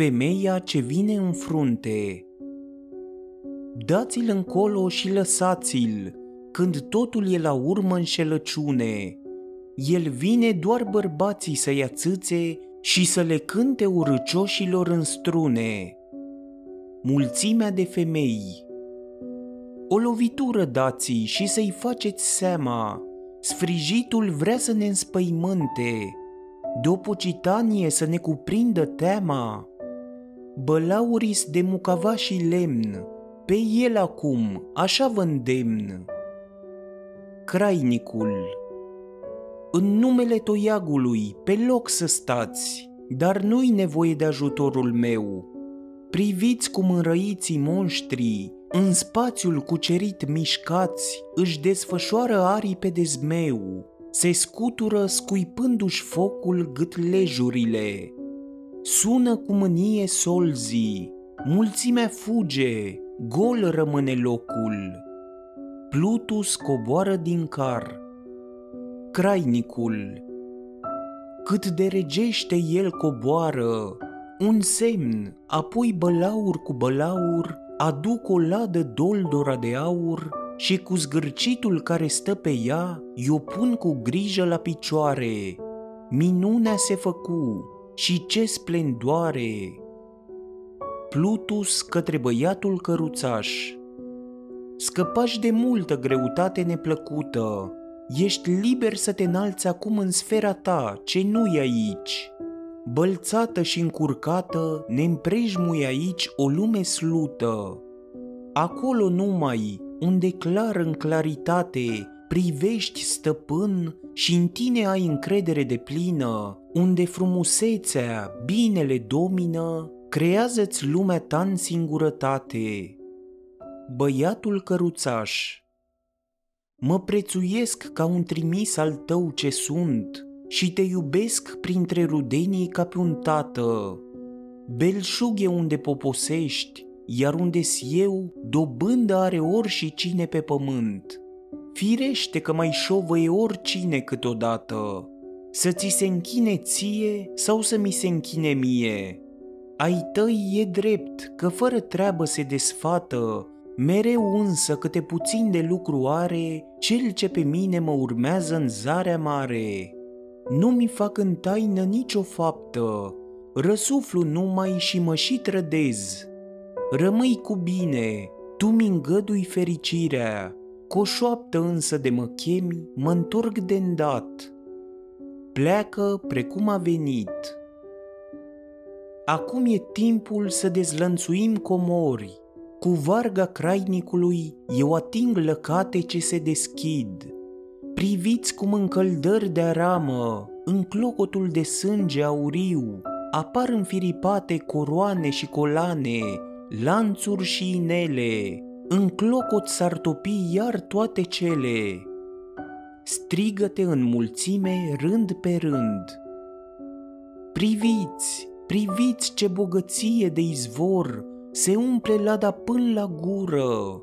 femeia ce vine în frunte. Dați-l încolo și lăsați-l, când totul e la urmă înșelăciune. El vine doar bărbații să ia țâțe și să le cânte urăcioșilor în strune. Mulțimea de femei O lovitură dați și să-i faceți seama, sfrijitul vrea să ne înspăimânte, de o pocitanie să ne cuprindă teama. Bălauris de mucava și lemn, pe el acum, așa vă îndemn. Crainicul În numele toiagului, pe loc să stați, dar nu-i nevoie de ajutorul meu. Priviți cum înrăiții monștrii, în spațiul cucerit mișcați, își desfășoară aripe de zmeu, se scutură scuipându-și focul gâtlejurile. Sună cu mânie solzii, mulțimea fuge, gol rămâne locul. Plutus coboară din car. Crainicul Cât de regește el coboară, un semn, apoi bălaur cu bălaur, aduc o ladă doldora de aur și cu zgârcitul care stă pe ea, i-o pun cu grijă la picioare. Minunea se făcu și ce splendoare! Plutus către băiatul căruțaș. Scăpași de multă greutate neplăcută, ești liber să te înalți acum în sfera ta, ce nu e aici. Bălțată și încurcată, ne împrejmui aici o lume slută. Acolo numai, unde clar în claritate, privești stăpân și în tine ai încredere de plină, unde frumusețea, binele domină, creează-ți lumea ta în singurătate. Băiatul căruțaș Mă prețuiesc ca un trimis al tău ce sunt și te iubesc printre rudenii ca pe un tată. Belșug e unde poposești, iar unde eu, dobândă are ori și cine pe pământ. Firește că mai șovăie oricine câteodată, să ți se închine ție sau să mi se închine mie ai tăi e drept că fără treabă se desfată, mereu însă câte puțin de lucru are cel ce pe mine mă urmează în zarea mare. Nu mi fac în taină nicio faptă, răsuflu numai și mă și trădez. Rămâi cu bine, tu mi îngădui fericirea, coșoaptă însă de mă chemi, mă întorc de îndat. Pleacă precum a venit, Acum e timpul să dezlănțuim comori. Cu varga crainicului eu ating lăcate ce se deschid. Priviți cum încăldări de aramă, în clocotul de sânge auriu, apar înfiripate coroane și colane, lanțuri și inele, în clocot s-ar topi iar toate cele. Strigă-te în mulțime rând pe rând. Priviți, Priviți ce bogăție de izvor, se umple lada până la gură.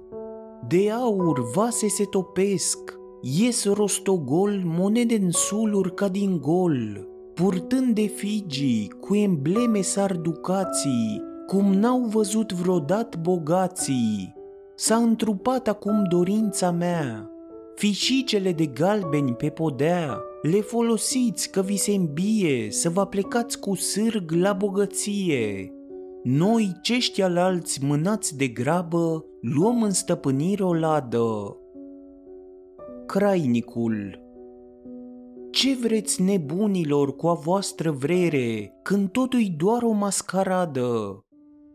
De aur vase se topesc, ies rostogol monede în suluri ca din gol, purtând de figii cu embleme sarducații, cum n-au văzut vreodată bogații. S-a întrupat acum dorința mea, fișicele de galbeni pe podea, le folosiți că vi se îmbie să vă plecați cu sârg la bogăție. Noi, cești alalți mânați de grabă, luăm în stăpânire o ladă. Crainicul Ce vreți nebunilor cu a voastră vrere, când totul doar o mascaradă?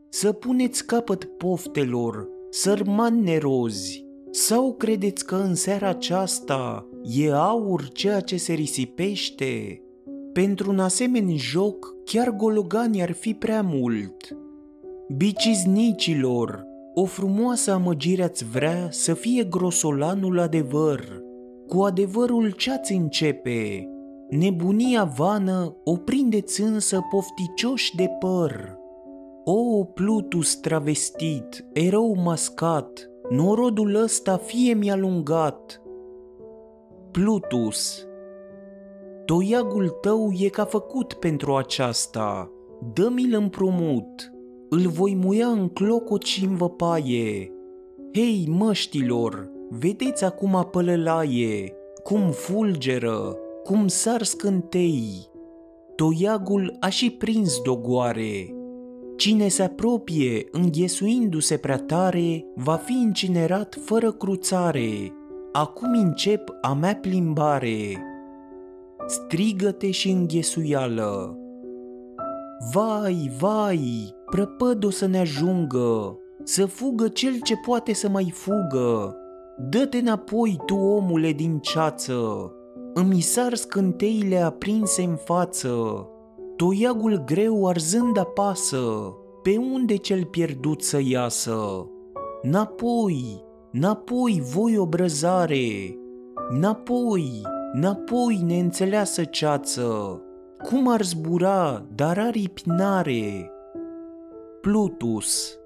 Să puneți capăt poftelor, sărmani nerozi, sau credeți că în seara aceasta e aur ceea ce se risipește? Pentru un asemenea joc, chiar gologani ar fi prea mult. Biciznicilor, o frumoasă amăgire ați vrea să fie grosolanul adevăr. Cu adevărul ce-ați începe? Nebunia vană o prindeți însă pofticioși de păr. O, Plutus travestit, erou mascat, norodul ăsta fie mi-a lungat. Plutus, toiagul tău e ca făcut pentru aceasta, dă-mi-l împrumut, îl voi muia în clocot și în văpaie. Hei, măștilor, vedeți acum pălălaie, cum fulgeră, cum sar scântei. Toiagul a și prins dogoare. Cine se apropie, înghesuindu-se prea tare, va fi incinerat fără cruțare. Acum încep a mea plimbare. Strigăte și înghesuială. Vai, vai, prăpăd o să ne ajungă, să fugă cel ce poate să mai fugă. Dă-te înapoi, tu omule din ceață, îmi sar scânteile aprinse în față, toiagul greu arzând apasă, pe unde cel pierdut să iasă? Napoi, napoi voi obrăzare, napoi, napoi neînțeleasă ceață, cum ar zbura, dar aripi n-are. Plutus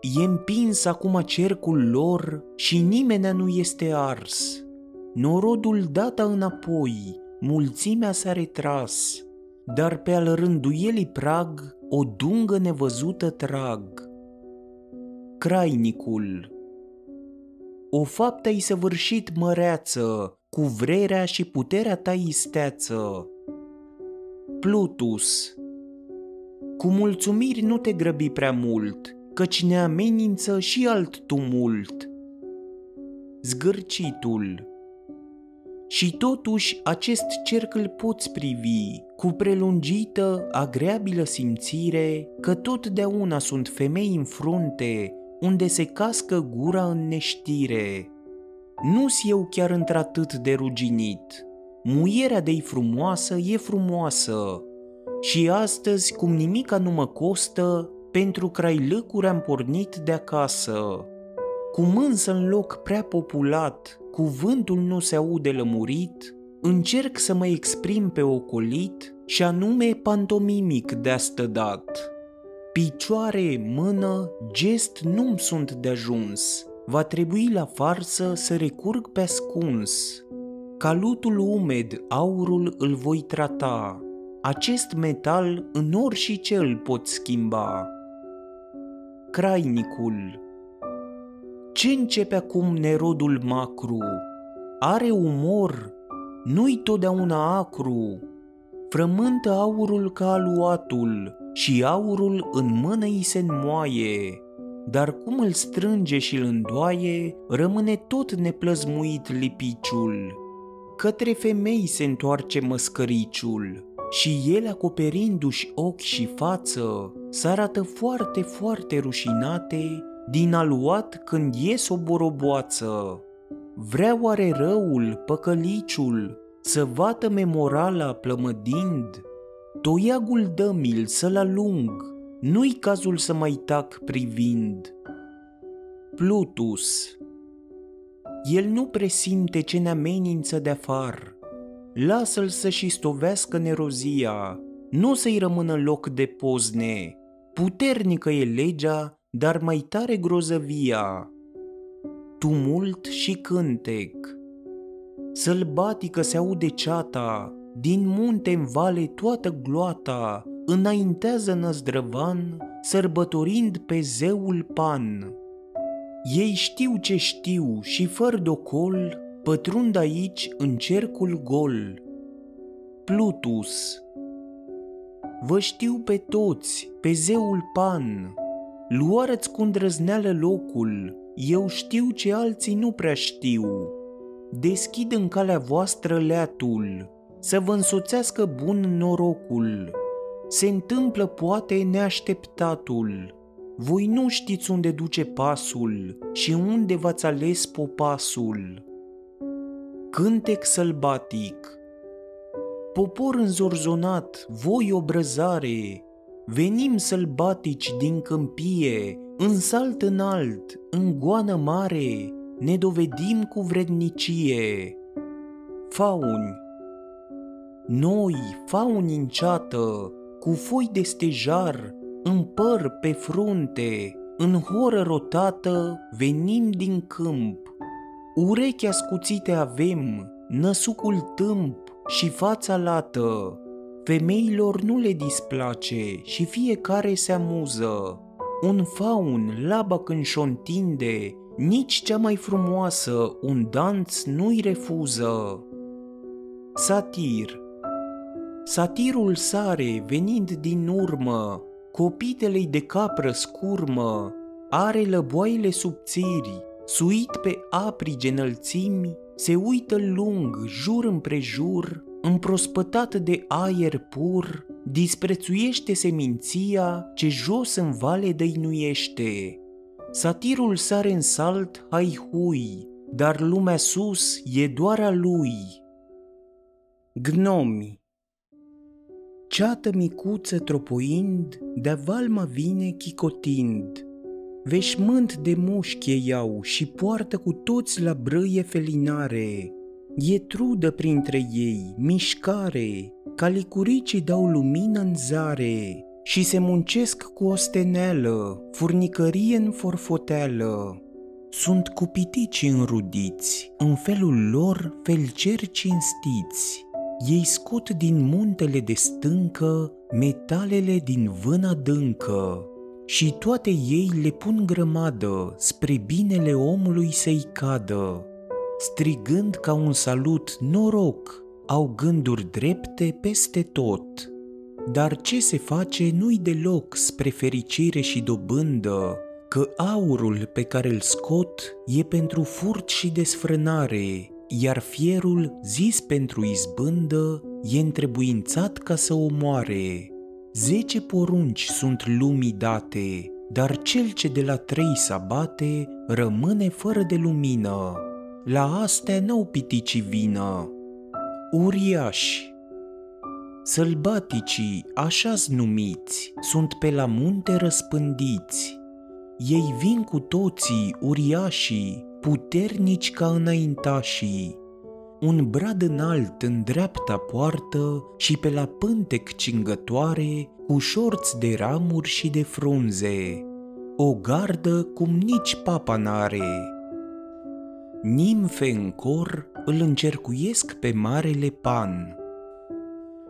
E împins acum cercul lor și nimeni nu este ars. Norodul data înapoi, mulțimea s-a retras, dar pe al rânduielii prag o dungă nevăzută trag. Crainicul O faptă ai săvârșit măreață, cu vrerea și puterea ta isteață. Plutus Cu mulțumiri nu te grăbi prea mult, căci ne amenință și alt tumult. Zgârcitul și totuși acest cerc îl poți privi cu prelungită, agreabilă simțire că totdeauna sunt femei în frunte unde se cască gura în neștire. Nu-s eu chiar într-atât de ruginit, muierea de-i frumoasă e frumoasă și astăzi cum nimica nu mă costă, pentru crai lăcuri am pornit de acasă. Cum însă în loc prea populat, cuvântul nu se aude lămurit, încerc să mă exprim pe ocolit și anume pantomimic de dat. Picioare, mână, gest nu-mi sunt de ajuns, va trebui la farsă să recurg pe ascuns. Calutul umed, aurul îl voi trata, acest metal în orice îl pot schimba. Crainicul Ce începe acum nerodul macru? Are umor? Nu-i totdeauna acru? Frământă aurul ca aluatul și aurul în mână îi se înmoaie, dar cum îl strânge și îl îndoaie, rămâne tot neplăzmuit lipiciul. Către femei se întoarce măscăriciul și ele acoperindu-și ochi și față, s-arată foarte, foarte rușinate din aluat când ies o boroboață. Vrea oare răul, păcăliciul, să vată memorala plămădind? Toiagul dămil să-l alung, nu-i cazul să mai tac privind. Plutus El nu presimte ce ne amenință de afar, lasă-l să-și stovească nerozia, nu să-i rămână loc de pozne. Puternică e legea, dar mai tare grozăvia. Tumult și cântec Sălbatică se aude ceata, din munte în vale toată gloata, înaintează năzdrăvan, sărbătorind pe zeul Pan. Ei știu ce știu și fără docol pătrund aici în cercul gol. Plutus Vă știu pe toți, pe zeul Pan, luară-ți cu îndrăzneală locul, eu știu ce alții nu prea știu. Deschid în calea voastră leatul, să vă însoțească bun norocul. Se întâmplă poate neașteptatul. Voi nu știți unde duce pasul și unde v-ați ales popasul. Cântec sălbatic Popor înzorzonat, voi obrăzare, venim sălbatici din câmpie, în salt înalt, în goană mare, ne dovedim cu vrednicie. Fauni. Noi, fauni în ceată, cu foi de stejar, în păr pe frunte, în horă rotată, venim din câmp, Urechi ascuțite avem, năsucul tâmp și fața lată, Femeilor nu le displace și fiecare se amuză. Un faun, laba când și întinde, nici cea mai frumoasă un danț nu-i refuză. Satir Satirul sare venind din urmă, copitelei de capră scurmă, are lăboaile subțiri, suit pe aprige înălțimi, se uită lung, jur împrejur, împrospătat de aer pur, disprețuiește seminția ce jos în vale dăinuiește. Satirul sare în salt, hai hui, dar lumea sus e doar a lui. Gnomi Ceată micuță tropoind, de valma vine chicotind. Veșmânt de mușchi iau și poartă cu toți la brâie felinare. E trudă printre ei, mișcare, calicuricii dau lumină în zare și se muncesc cu ostenelă, furnicărie în forfoteală. Sunt cu pitici înrudiți, în felul lor felceri cinstiți. Ei scot din muntele de stâncă metalele din vâna dâncă și toate ei le pun grămadă spre binele omului să-i cadă. Strigând ca un salut noroc, au gânduri drepte peste tot. Dar ce se face nu-i deloc spre fericire și dobândă, că aurul pe care îl scot e pentru furt și desfrânare, iar fierul zis pentru izbândă e întrebuințat ca să omoare. Zece porunci sunt lumii date, dar cel ce de la trei sabate rămâne fără de lumină. La astea n-au pitici vină. Uriași Sălbaticii, așa numiți, sunt pe la munte răspândiți. Ei vin cu toții, uriașii, puternici ca înaintașii. Un brad înalt în dreapta poartă și pe la pântec cingătoare, cu șorți de ramuri și de frunze. O gardă cum nici papa n-are. Nimfe în cor îl încercuiesc pe marele pan.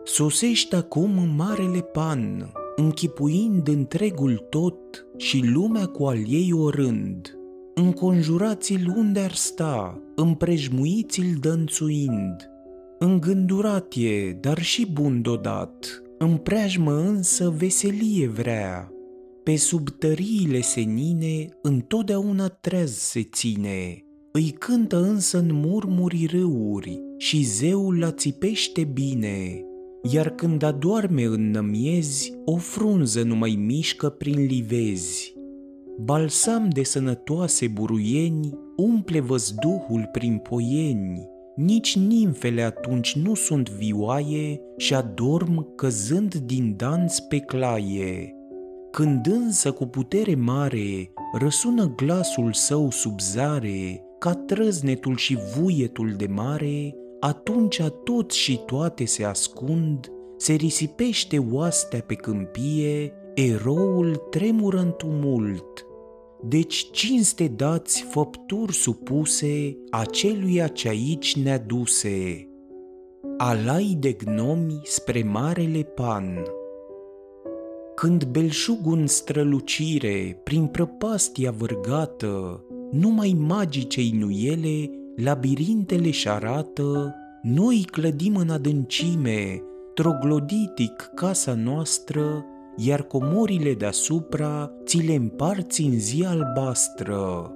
Sosește acum marele pan, închipuind întregul tot și lumea cu al ei orând înconjurați-l unde ar sta, împrejmuiți-l dănțuind. Îngândurat e, dar și bun dodat, în preajmă însă veselie vrea. Pe sub tăriile senine întotdeauna treaz se ține, îi cântă însă în murmuri râuri și zeul la țipește bine, iar când adorme în nămiezi, o frunză nu mai mișcă prin livezi balsam de sănătoase buruieni umple văzduhul prin poieni, nici nimfele atunci nu sunt vioaie și adorm căzând din dans pe claie. Când însă cu putere mare răsună glasul său sub zare, ca trăznetul și vuietul de mare, atunci toți și toate se ascund, se risipește oastea pe câmpie, eroul tremură în tumult, deci cinste dați făpturi supuse aceluia ce aici ne-a duse. Alai de gnomi spre marele pan. Când belșug în strălucire, prin prăpastia vârgată, numai magicei nuiele, labirintele și arată, noi clădim în adâncime, trogloditic casa noastră, iar comorile deasupra ți le împarți în zi albastră.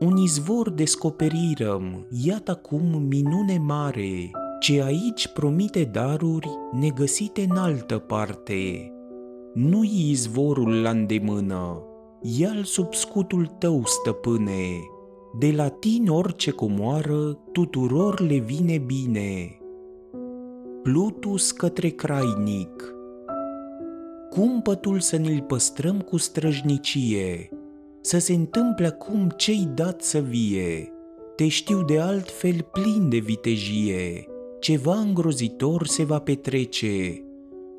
Un izvor descoperirăm, iată acum minune mare, ce aici promite daruri negăsite în altă parte. Nu-i izvorul la îndemână, ia-l sub scutul tău, stăpâne, de la tine orice comoară tuturor le vine bine. Plutus către crainic cumpătul să ne-l păstrăm cu străjnicie, să se întâmple acum ce-i dat să vie, te știu de altfel plin de vitejie, ceva îngrozitor se va petrece,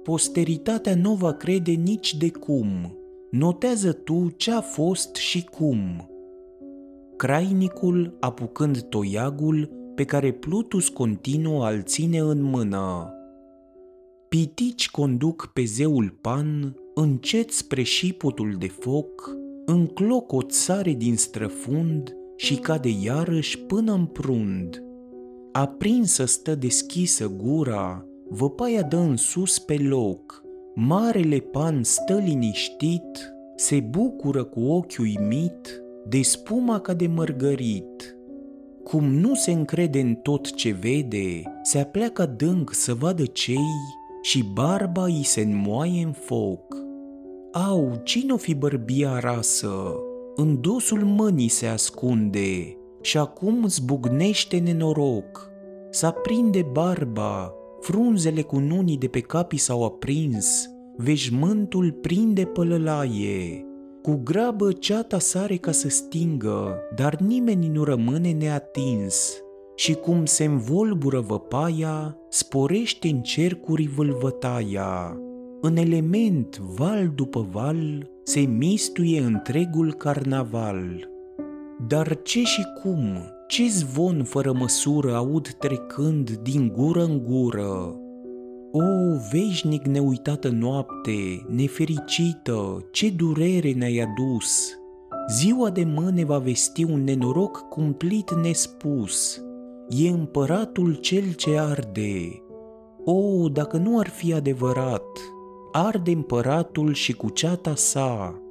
posteritatea nu va crede nici de cum, notează tu ce-a fost și cum. Crainicul, apucând toiagul, pe care Plutus continuă al ține în mână, Pitici conduc pe zeul Pan încet spre șipotul de foc, în clocot sare din străfund și cade iarăși până în prund. Aprinsă stă deschisă gura, văpaia dă în sus pe loc, marele pan stă liniștit, se bucură cu ochiul imit de spuma ca de mărgărit. Cum nu se încrede în tot ce vede, se apleacă dânc să vadă cei și barba îi se înmoaie în foc. Au, cine-o fi bărbia rasă? În dosul mânii se ascunde și acum zbucnește nenoroc. S-aprinde barba, frunzele cu nunii de pe capii s-au aprins, veșmântul prinde pălălaie. Cu grabă ceata sare ca să stingă, dar nimeni nu rămâne neatins. Și cum se învolbură văpaia, sporește în cercuri vâlvătaia. În element, val după val, se mistuie întregul carnaval. Dar ce și cum, ce zvon fără măsură aud trecând din gură în gură? O, veșnic neuitată noapte, nefericită, ce durere ne-ai adus! Ziua de mâine va vesti un nenoroc cumplit nespus. E împăratul cel ce arde. O, dacă nu ar fi adevărat, arde împăratul și cu ceata sa,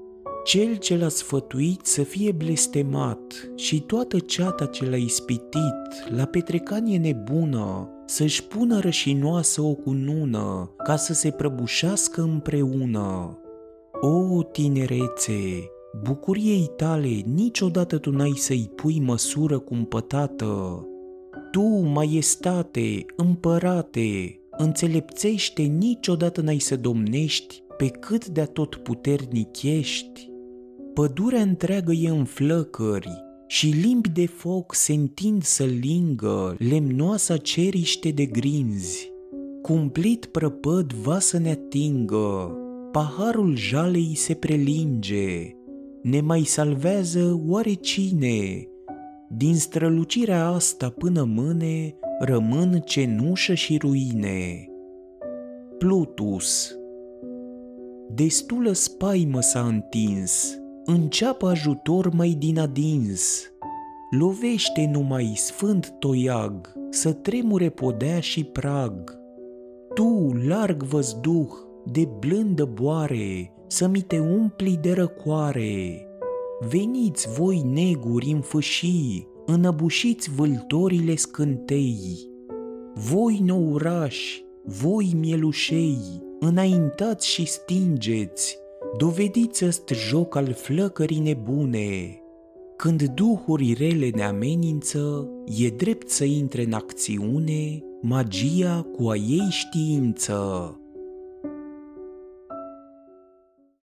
cel ce l-a sfătuit să fie blestemat și toată ceata ce l-a ispitit la petrecanie nebună să-și pună rășinoasă o cunună ca să se prăbușească împreună. O, tinerețe, bucuriei tale niciodată tu n-ai să-i pui măsură cumpătată. Tu, maiestate, împărate, înțelepțește niciodată n-ai să domnești pe cât de tot puternic ești. Pădurea întreagă e în flăcări și limbi de foc se întind să lingă lemnoasa ceriște de grinzi. Cumplit prăpăd va să ne atingă, paharul jalei se prelinge, ne mai salvează oare cine? Din strălucirea asta până mâne rămân cenușă și ruine. Plutus Destulă spaimă s-a întins, înceapă ajutor mai din adins. Lovește numai sfânt toiag, să tremure podea și prag. Tu, larg văzduh, de blândă boare, să mi te umpli de răcoare. Veniți voi neguri în fâșii, înăbușiți vâltorile scântei. Voi nourași, voi mielușei, înaintați și stingeți, dovediți ăst joc al flăcării nebune. Când duhuri rele ne amenință, e drept să intre în acțiune magia cu a ei știință.